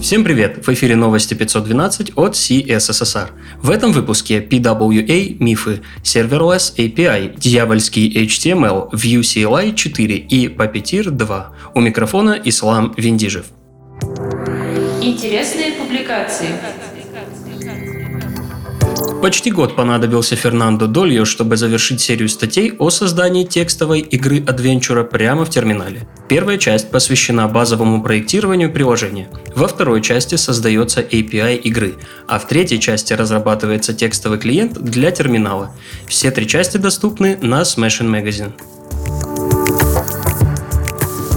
Всем привет! В эфире новости 512 от CSSR. В этом выпуске PWA мифы, Serverless API, дьявольский HTML, Vue CLI 4 и Puppeteer 2. У микрофона Ислам Виндижев. Интересные публикации. Почти год понадобился Фернандо Дольо, чтобы завершить серию статей о создании текстовой игры Adventure прямо в терминале. Первая часть посвящена базовому проектированию приложения. Во второй части создается API игры, а в третьей части разрабатывается текстовый клиент для терминала. Все три части доступны на Smashing Magazine.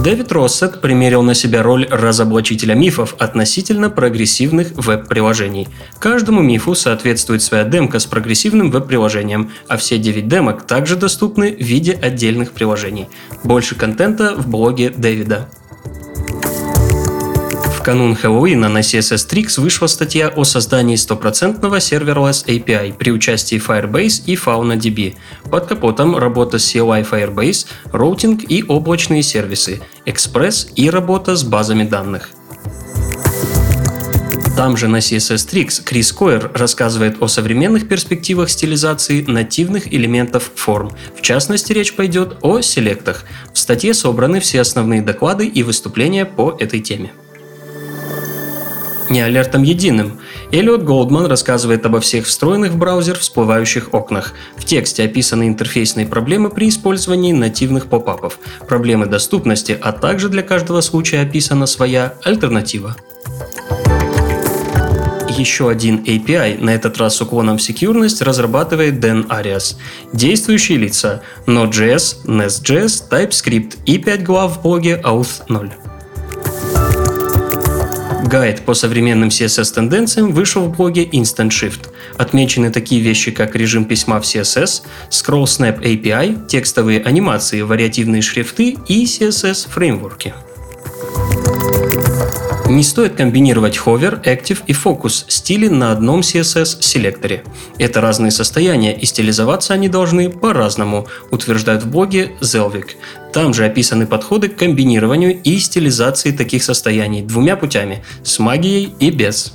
Дэвид Россет примерил на себя роль разоблачителя мифов относительно прогрессивных веб-приложений. Каждому мифу соответствует своя демка с прогрессивным веб-приложением, а все 9 демок также доступны в виде отдельных приложений. Больше контента в блоге Дэвида канун Хэллоуина на CSS Tricks вышла статья о создании стопроцентного серверлess API при участии Firebase и FaunaDB. Под капотом работа с CLI Firebase, роутинг и облачные сервисы, Express и работа с базами данных. Там же на CSS Tricks Крис Койер рассказывает о современных перспективах стилизации нативных элементов форм. В частности, речь пойдет о селектах. В статье собраны все основные доклады и выступления по этой теме не алертом единым. Эллиот Голдман рассказывает обо всех встроенных в браузер всплывающих окнах. В тексте описаны интерфейсные проблемы при использовании нативных попапов, проблемы доступности, а также для каждого случая описана своя альтернатива еще один API, на этот раз с уклоном в секьюрность, разрабатывает Dan Arias. Действующие лица Node.js, Nest.js, TypeScript и 5 глав в блоге Auth 0. Гайд по современным CSS-тенденциям вышел в блоге Instant Shift. Отмечены такие вещи, как режим письма в CSS, Scroll Snap API, текстовые анимации, вариативные шрифты и CSS-фреймворки. Не стоит комбинировать Hover, Active и Focus стили на одном CSS-селекторе. Это разные состояния, и стилизоваться они должны по-разному, утверждают в блоге Zelvik. Там же описаны подходы к комбинированию и стилизации таких состояний двумя путями – с магией и без.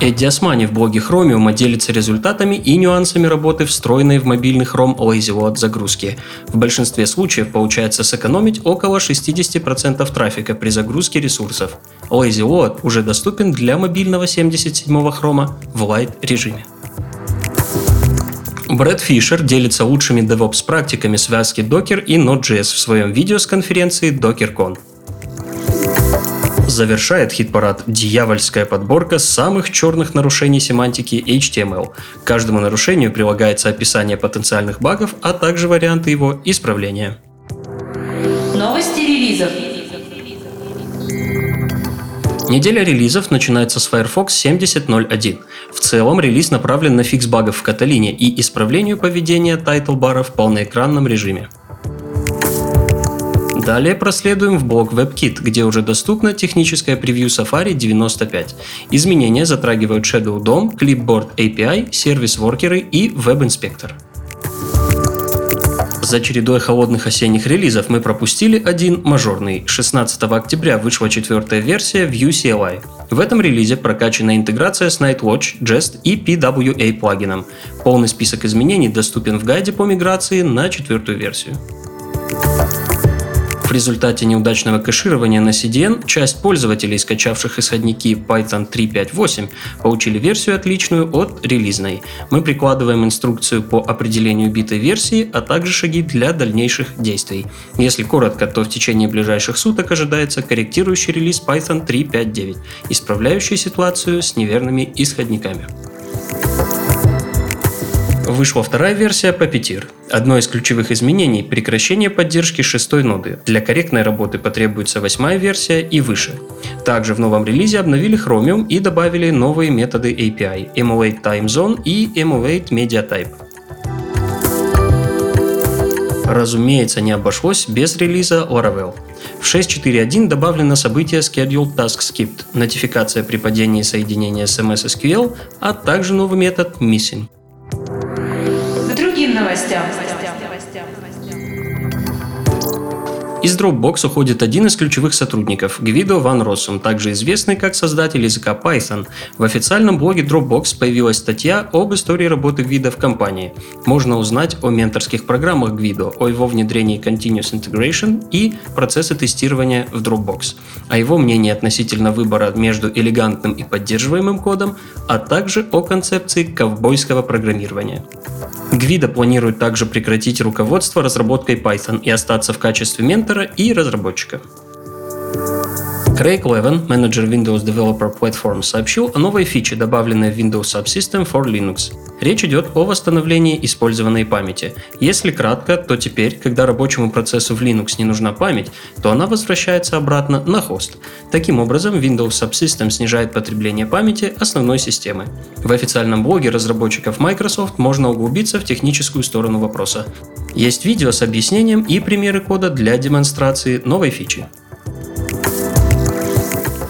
Эдди Османи в блоге Chromium делится результатами и нюансами работы встроенной в мобильный Chrome LazyLoad загрузки. В большинстве случаев получается сэкономить около 60% трафика при загрузке ресурсов. LazyLoad уже доступен для мобильного 77-го Chrome в Light режиме. Брэд Фишер делится лучшими DevOps практиками связки Docker и Node.js в своем видео с конференции DockerCon. Завершает хит-парад дьявольская подборка самых черных нарушений семантики HTML. К каждому нарушению прилагается описание потенциальных багов, а также варианты его исправления. Новости релизов. Неделя релизов начинается с Firefox 70.01. В целом релиз направлен на фикс багов в Каталине и исправлению поведения title bar а в полноэкранном режиме. Далее проследуем в блок WebKit, где уже доступно техническое превью Safari 95. Изменения затрагивают Shadow DOM, Clipboard API, service worker ы и веб-инспектор. За чередой холодных осенних релизов мы пропустили один мажорный. 16 октября вышла четвертая версия Vue CLI. В этом релизе прокачана интеграция с Nightwatch, Jest и PWA плагином. Полный список изменений доступен в гайде по миграции на четвертую версию. В результате неудачного кэширования на CDN часть пользователей, скачавших исходники Python 3.5.8, получили версию отличную от релизной. Мы прикладываем инструкцию по определению битой версии, а также шаги для дальнейших действий. Если коротко, то в течение ближайших суток ожидается корректирующий релиз Python 3.5.9, исправляющий ситуацию с неверными исходниками. Вышла вторая версия Puppeteer. Одно из ключевых изменений – прекращение поддержки шестой ноды. Для корректной работы потребуется восьмая версия и выше. Также в новом релизе обновили Chromium и добавили новые методы API – Emulate Time Zone и Emulate Media Type. Разумеется, не обошлось без релиза Laravel. В 6.4.1 добавлено событие Scheduled Task Skipped, нотификация при падении соединения с MS SQL, а также новый метод Missing новостям. Из Dropbox уходит один из ключевых сотрудников, Гвидо Ван Россум, также известный как создатель языка Python. В официальном блоге Dropbox появилась статья об истории работы Гвида в компании. Можно узнать о менторских программах Гвидо, о его внедрении Continuous Integration и процессы тестирования в Dropbox, о его мнении относительно выбора между элегантным и поддерживаемым кодом, а также о концепции ковбойского программирования. Гвида планирует также прекратить руководство разработкой Python и остаться в качестве ментора и разработчика. Крейг Левен, менеджер Windows Developer Platform, сообщил о новой фиче, добавленной в Windows Subsystem for Linux. Речь идет о восстановлении использованной памяти. Если кратко, то теперь, когда рабочему процессу в Linux не нужна память, то она возвращается обратно на хост. Таким образом, Windows Subsystem снижает потребление памяти основной системы. В официальном блоге разработчиков Microsoft можно углубиться в техническую сторону вопроса. Есть видео с объяснением и примеры кода для демонстрации новой фичи.